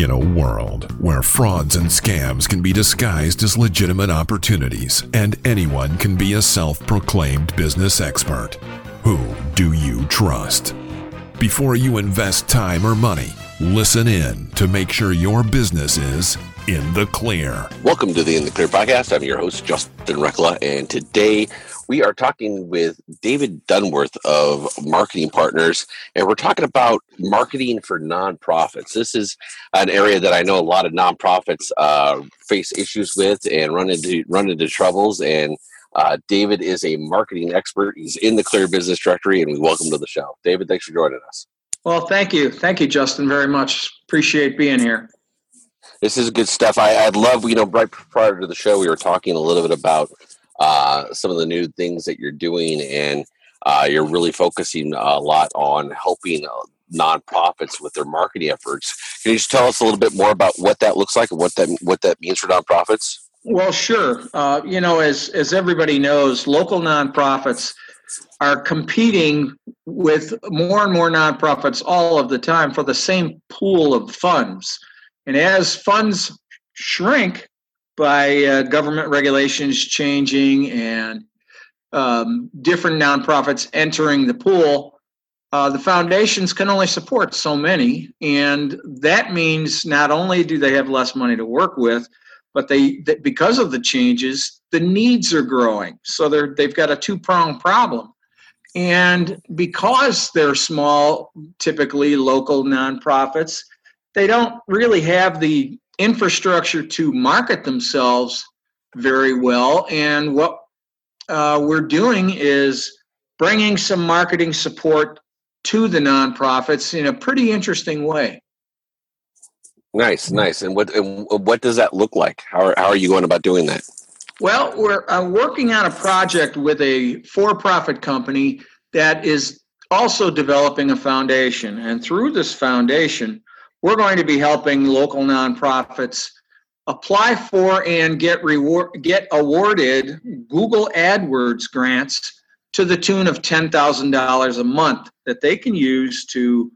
In a world where frauds and scams can be disguised as legitimate opportunities and anyone can be a self proclaimed business expert, who do you trust? Before you invest time or money, listen in to make sure your business is in the clear. Welcome to the In the Clear podcast. I'm your host, Justin Reckla, and today we are talking with David Dunworth of Marketing Partners, and we're talking about marketing for nonprofits. This is an area that I know a lot of nonprofits uh, face issues with and run into run into troubles. And uh, David is a marketing expert. He's in the Clear Business Directory, and we welcome to the show. David, thanks for joining us. Well, thank you, thank you, Justin, very much. Appreciate being here. This is good stuff. I, I'd love, you know, right prior to the show, we were talking a little bit about uh, some of the new things that you're doing, and uh, you're really focusing a lot on helping uh, nonprofits with their marketing efforts. Can you just tell us a little bit more about what that looks like and what that what that means for nonprofits? Well, sure. Uh, you know, as as everybody knows, local nonprofits are competing with more and more nonprofits all of the time for the same pool of funds. And as funds shrink, by uh, government regulations changing and um, different nonprofits entering the pool, uh, the foundations can only support so many. And that means not only do they have less money to work with, but they, they because of the changes, the needs are growing. So they're, they've got a two pronged problem. And because they're small, typically local nonprofits, they don't really have the infrastructure to market themselves very well. And what uh, we're doing is bringing some marketing support to the nonprofits in a pretty interesting way. Nice, nice. And what and what does that look like? How are, how are you going about doing that? Well, we're uh, working on a project with a for-profit company that is also developing a foundation, and through this foundation, we're going to be helping local nonprofits apply for and get reward get awarded Google AdWords grants to the tune of $10,000 a month that they can use to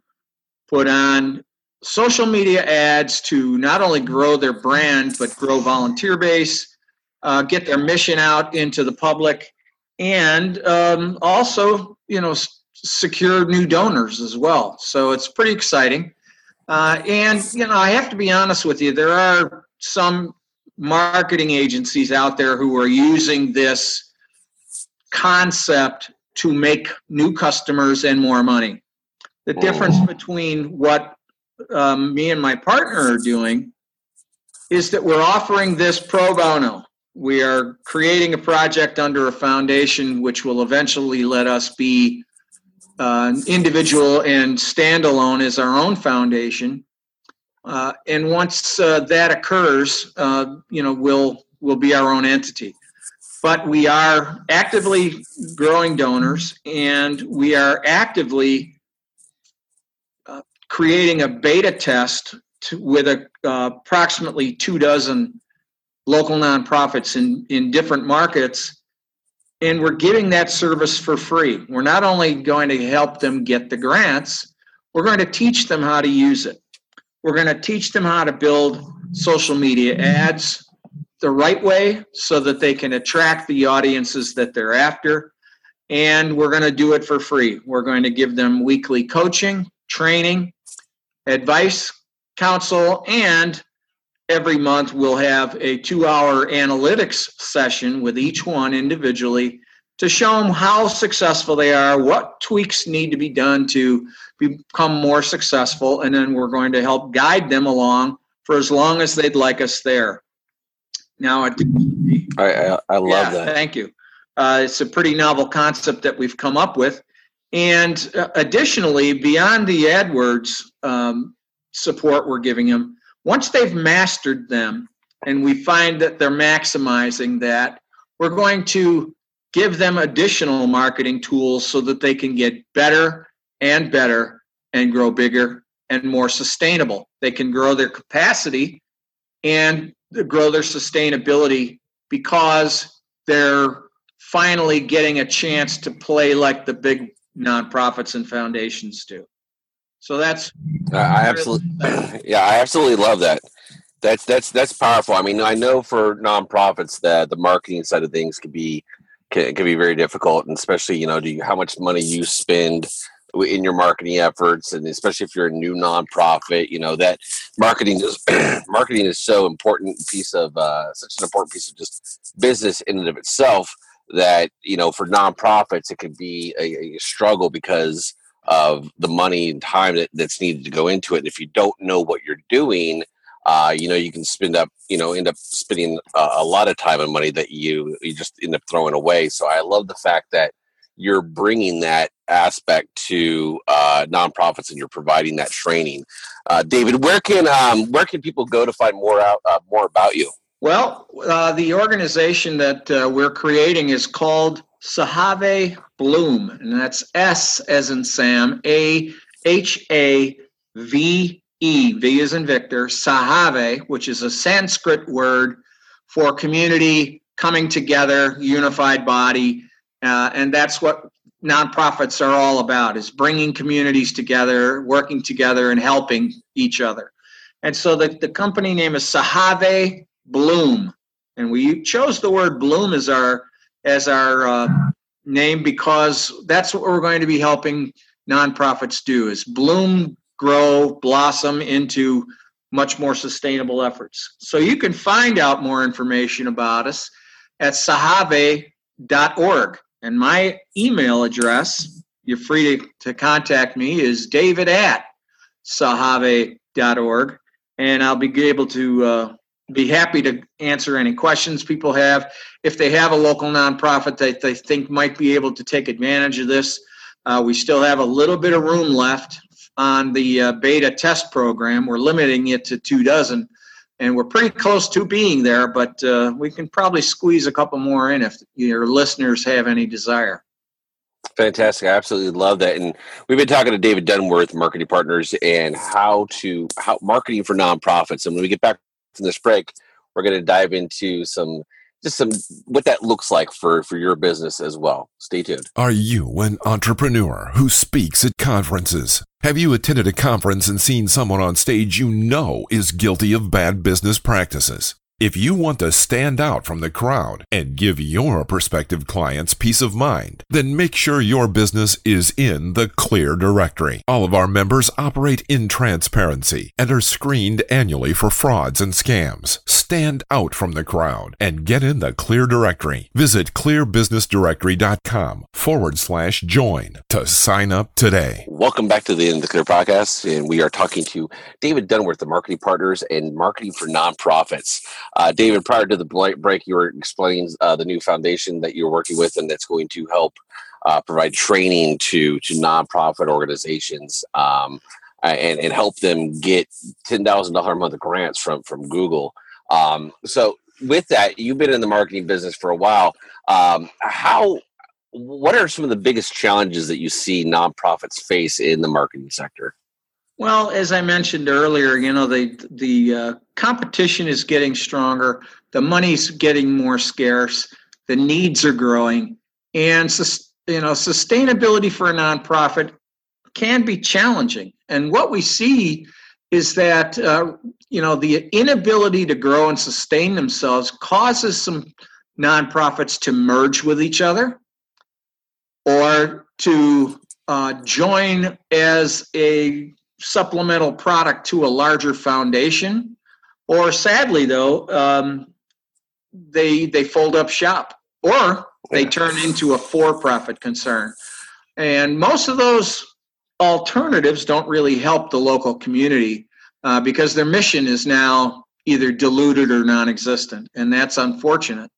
put on social media ads to not only grow their brand but grow volunteer base, uh, get their mission out into the public, and um, also you know secure new donors as well. So it's pretty exciting. Uh, and you know, I have to be honest with you. There are some marketing agencies out there who are using this concept to make new customers and more money. The difference between what um, me and my partner are doing is that we're offering this pro bono. We are creating a project under a foundation which will eventually let us be uh, individual and standalone as our own foundation. Uh, and once uh, that occurs, uh, you know, we'll we'll be our own entity. But we are actively growing donors, and we are actively uh, creating a beta test to, with a, uh, approximately two dozen local nonprofits in, in different markets and we're giving that service for free. We're not only going to help them get the grants, we're going to teach them how to use it. We're going to teach them how to build social media ads the right way so that they can attract the audiences that they're after. And we're going to do it for free. We're going to give them weekly coaching, training, advice, counsel, and every month we'll have a two hour analytics session with each one individually to show them how successful they are, what tweaks need to be done to become more successful, and then we're going to help guide them along for as long as they'd like us there. Now, I, I, I love yeah, that. Thank you. Uh, it's a pretty novel concept that we've come up with. And uh, additionally, beyond the AdWords um, support we're giving them, once they've mastered them and we find that they're maximizing that, we're going to give them additional marketing tools so that they can get better and better and grow bigger and more sustainable. They can grow their capacity and grow their sustainability because they're finally getting a chance to play like the big nonprofits and foundations do. So that's I absolutely yeah, I absolutely love that. That's that's that's powerful. I mean, I know for nonprofits that the marketing side of things can be can, can be very difficult, and especially you know, do you, how much money you spend in your marketing efforts, and especially if you're a new nonprofit, you know that marketing is marketing is so important piece of uh, such an important piece of just business in and of itself that you know for nonprofits it can be a, a struggle because of the money and time that, that's needed to go into it. And if you don't know what you're doing, uh, you know, you can spend up, you know, end up spending a, a lot of time and money that you you just end up throwing away. So I love the fact that you're bringing that aspect to uh, nonprofits and you're providing that training. Uh, David, where can um, where can people go to find more out uh, more about you? Well, uh, the organization that uh, we're creating is called Sahave Bloom, and that's S as in Sam, A H A V E, V is in Victor, Sahave, which is a Sanskrit word for community coming together, unified body, uh, and that's what nonprofits are all about: is bringing communities together, working together, and helping each other. And so the, the company name is Sahave Bloom, and we chose the word bloom as our as our uh, name because that's what we're going to be helping nonprofits do: is bloom grow, blossom into much more sustainable efforts. So you can find out more information about us at sahave.org. And my email address, you're free to, to contact me, is david at sahave.org. And I'll be able to uh, be happy to answer any questions people have. If they have a local nonprofit that they think might be able to take advantage of this, uh, we still have a little bit of room left on the uh, beta test program. We're limiting it to two dozen, and we're pretty close to being there, but uh, we can probably squeeze a couple more in if your listeners have any desire. Fantastic. I absolutely love that. And we've been talking to David Dunworth, marketing partners, and how to how marketing for nonprofits. And when we get back from this break, we're going to dive into some just some what that looks like for for your business as well. Stay tuned. Are you an entrepreneur who speaks at conferences? Have you attended a conference and seen someone on stage you know is guilty of bad business practices? If you want to stand out from the crowd and give your prospective clients peace of mind, then make sure your business is in the Clear Directory. All of our members operate in transparency and are screened annually for frauds and scams. Stand out from the crowd and get in the Clear Directory. Visit clearbusinessdirectory.com forward slash join to sign up today. Welcome back to the End of the Clear podcast, and we are talking to David Dunworth, the marketing partners and marketing for nonprofits. Uh, David, prior to the break, you were explaining uh, the new foundation that you're working with, and that's going to help uh, provide training to to nonprofit organizations um, and and help them get ten thousand dollar a month grants from from Google. Um, so, with that, you've been in the marketing business for a while. Um, how what are some of the biggest challenges that you see nonprofits face in the marketing sector? Well, as I mentioned earlier, you know the the uh, competition is getting stronger, the money's getting more scarce, the needs are growing, and you know sustainability for a nonprofit can be challenging. And what we see is that uh, you know the inability to grow and sustain themselves causes some nonprofits to merge with each other or to uh, join as a supplemental product to a larger foundation, or sadly though, um, they they fold up shop, or they turn into a for-profit concern. And most of those alternatives don't really help the local community uh, because their mission is now either diluted or non-existent, and that's unfortunate.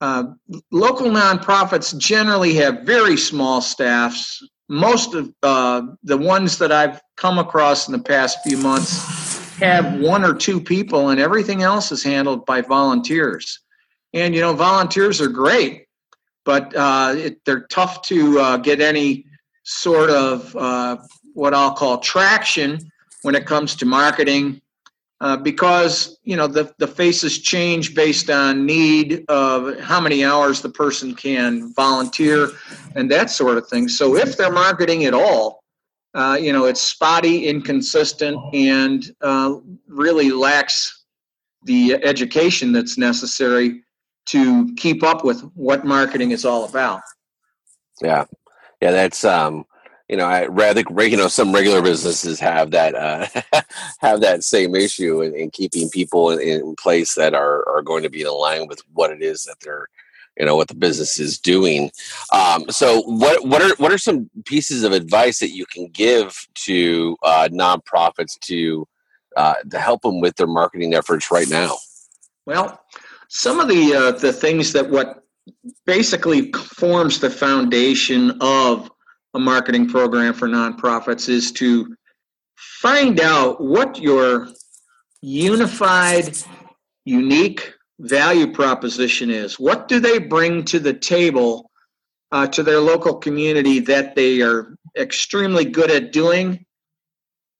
Uh, local nonprofits generally have very small staffs, most of uh, the ones that I've come across in the past few months have one or two people, and everything else is handled by volunteers. And you know, volunteers are great, but uh, it, they're tough to uh, get any sort of uh, what I'll call traction when it comes to marketing uh, because you know the, the faces change based on need of how many hours the person can volunteer and that sort of thing so if they're marketing at all uh, you know, it's spotty, inconsistent, and uh, really lacks the education that's necessary to keep up with what marketing is all about. Yeah, yeah, that's um, you know, I rather you know some regular businesses have that uh, have that same issue in, in keeping people in, in, place that are are going to be in line with what it is that they're you know what the business is doing. Um, so what what are what are some pieces of advice that you can give to uh, nonprofits to uh, to help them with their marketing efforts right now? Well, some of the uh, the things that what basically forms the foundation of a marketing program for nonprofits is to find out what your unified, unique value proposition is. What do they bring to the table uh, to their local community that they are extremely good at doing?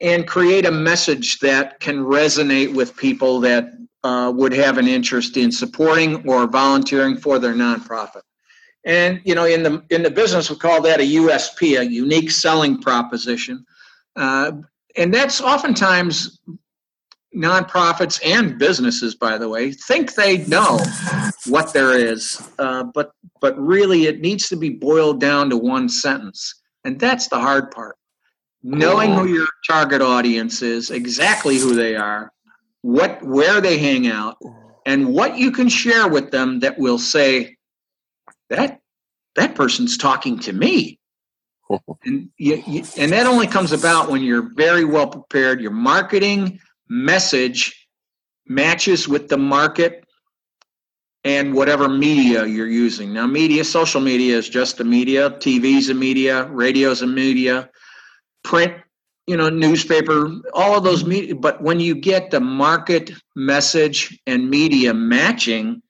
And create a message that can resonate with people that uh, would have an interest in supporting or volunteering for their nonprofit. And you know, in the in the business, we call that a USP, a unique selling proposition. Uh, and that's oftentimes nonprofits and businesses, by the way, think they know what there is, uh, but but really it needs to be boiled down to one sentence, and that's the hard part. Knowing who your target audience is, exactly who they are, what where they hang out, and what you can share with them that will say that that person's talking to me. and you, you, and that only comes about when you're very well prepared. Your marketing message matches with the market and whatever media you're using. Now, media, social media is just a media, TV's a media, radio's a media, print, you know, newspaper, all of those media. But when you get the market message and media matching,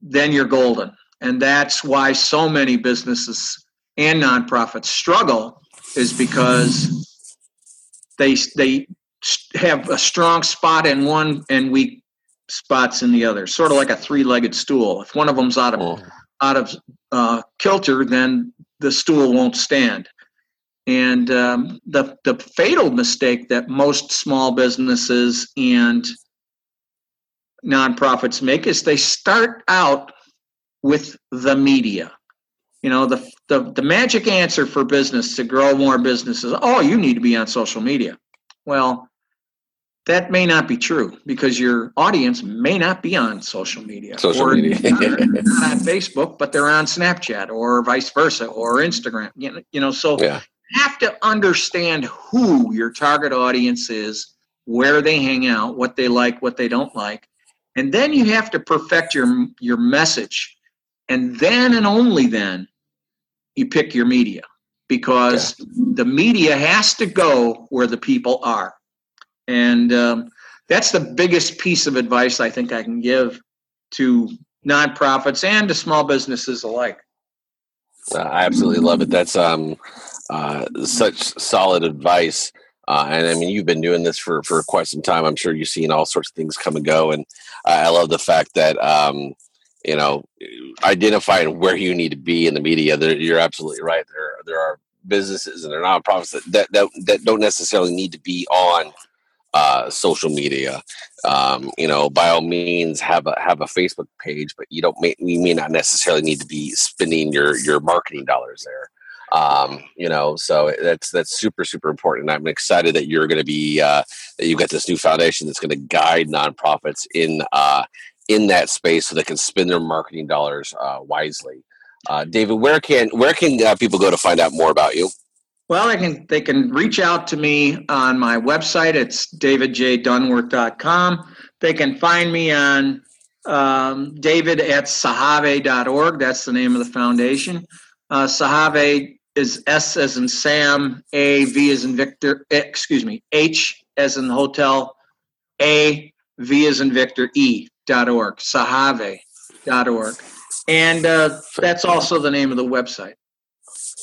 then you're golden. And that's why so many businesses and nonprofits struggle is because they they have a strong spot in one and weak spots in the other, sort of like a three-legged stool. If one of them's out of oh. out of uh, kilter, then the stool won't stand. And um, the the fatal mistake that most small businesses and nonprofits make is they start out with the media. You know, the, the, the magic answer for business to grow more businesses, oh, you need to be on social media. Well, that may not be true because your audience may not be on social media. Social or media. not, not on Facebook, but they're on Snapchat or vice versa or Instagram. You know, you know so yeah. you have to understand who your target audience is, where they hang out, what they like, what they don't like. And then you have to perfect your your message. And then and only then you pick your media because yeah. the media has to go where the people are. And um, that's the biggest piece of advice I think I can give to nonprofits and to small businesses alike. Uh, I absolutely love it. That's um, uh, such solid advice. Uh, and I mean, you've been doing this for, for quite some time. I'm sure you've seen all sorts of things come and go. And I love the fact that, um, you know, identifying where you need to be in the media. There, you're absolutely right. There, there are businesses and there are nonprofits that, that, that, that don't necessarily need to be on uh, social media. Um, you know, by all means, have a have a Facebook page, but you don't may, you may not necessarily need to be spending your your marketing dollars there. Um, you know, so that's that's super super important. I'm excited that you're going to be uh, that you've got this new foundation that's going to guide nonprofits in uh, in that space so they can spend their marketing dollars uh, wisely. Uh, David, where can where can uh, people go to find out more about you? Well, they can they can reach out to me on my website. It's davidjdunworth.com. They can find me on um, david at sahave.org. That's the name of the foundation. Uh, Sahave is S as in Sam, A, V as in Victor, eh, excuse me, H as in hotel, A, V as in Victor, E sahave.org, sahave.org. And uh, that's also the name of the website.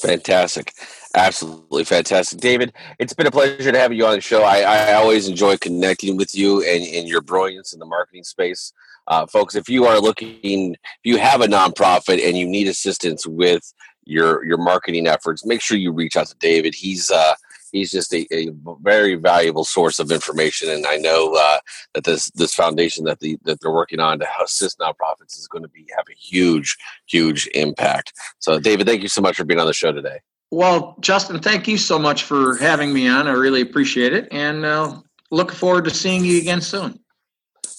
Fantastic. Absolutely fantastic. David, it's been a pleasure to have you on the show. I, I always enjoy connecting with you and, and your brilliance in the marketing space. Uh, folks, if you are looking, if you have a nonprofit and you need assistance with your your marketing efforts, make sure you reach out to David. He's uh, he's just a, a, very valuable source of information, and I know uh, that this this foundation that the that they're working on to assist nonprofits is going to be have a huge huge impact. So, David, thank you so much for being on the show today. Well, Justin, thank you so much for having me on. I really appreciate it, and uh, look forward to seeing you again soon.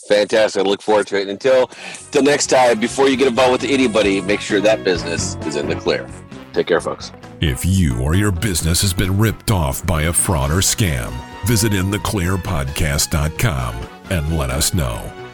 Fantastic. I look forward to it. Until until next time, before you get involved with anybody, make sure that business is in the clear. Take care, folks. If you or your business has been ripped off by a fraud or scam, visit intheclearpodcast.com and let us know.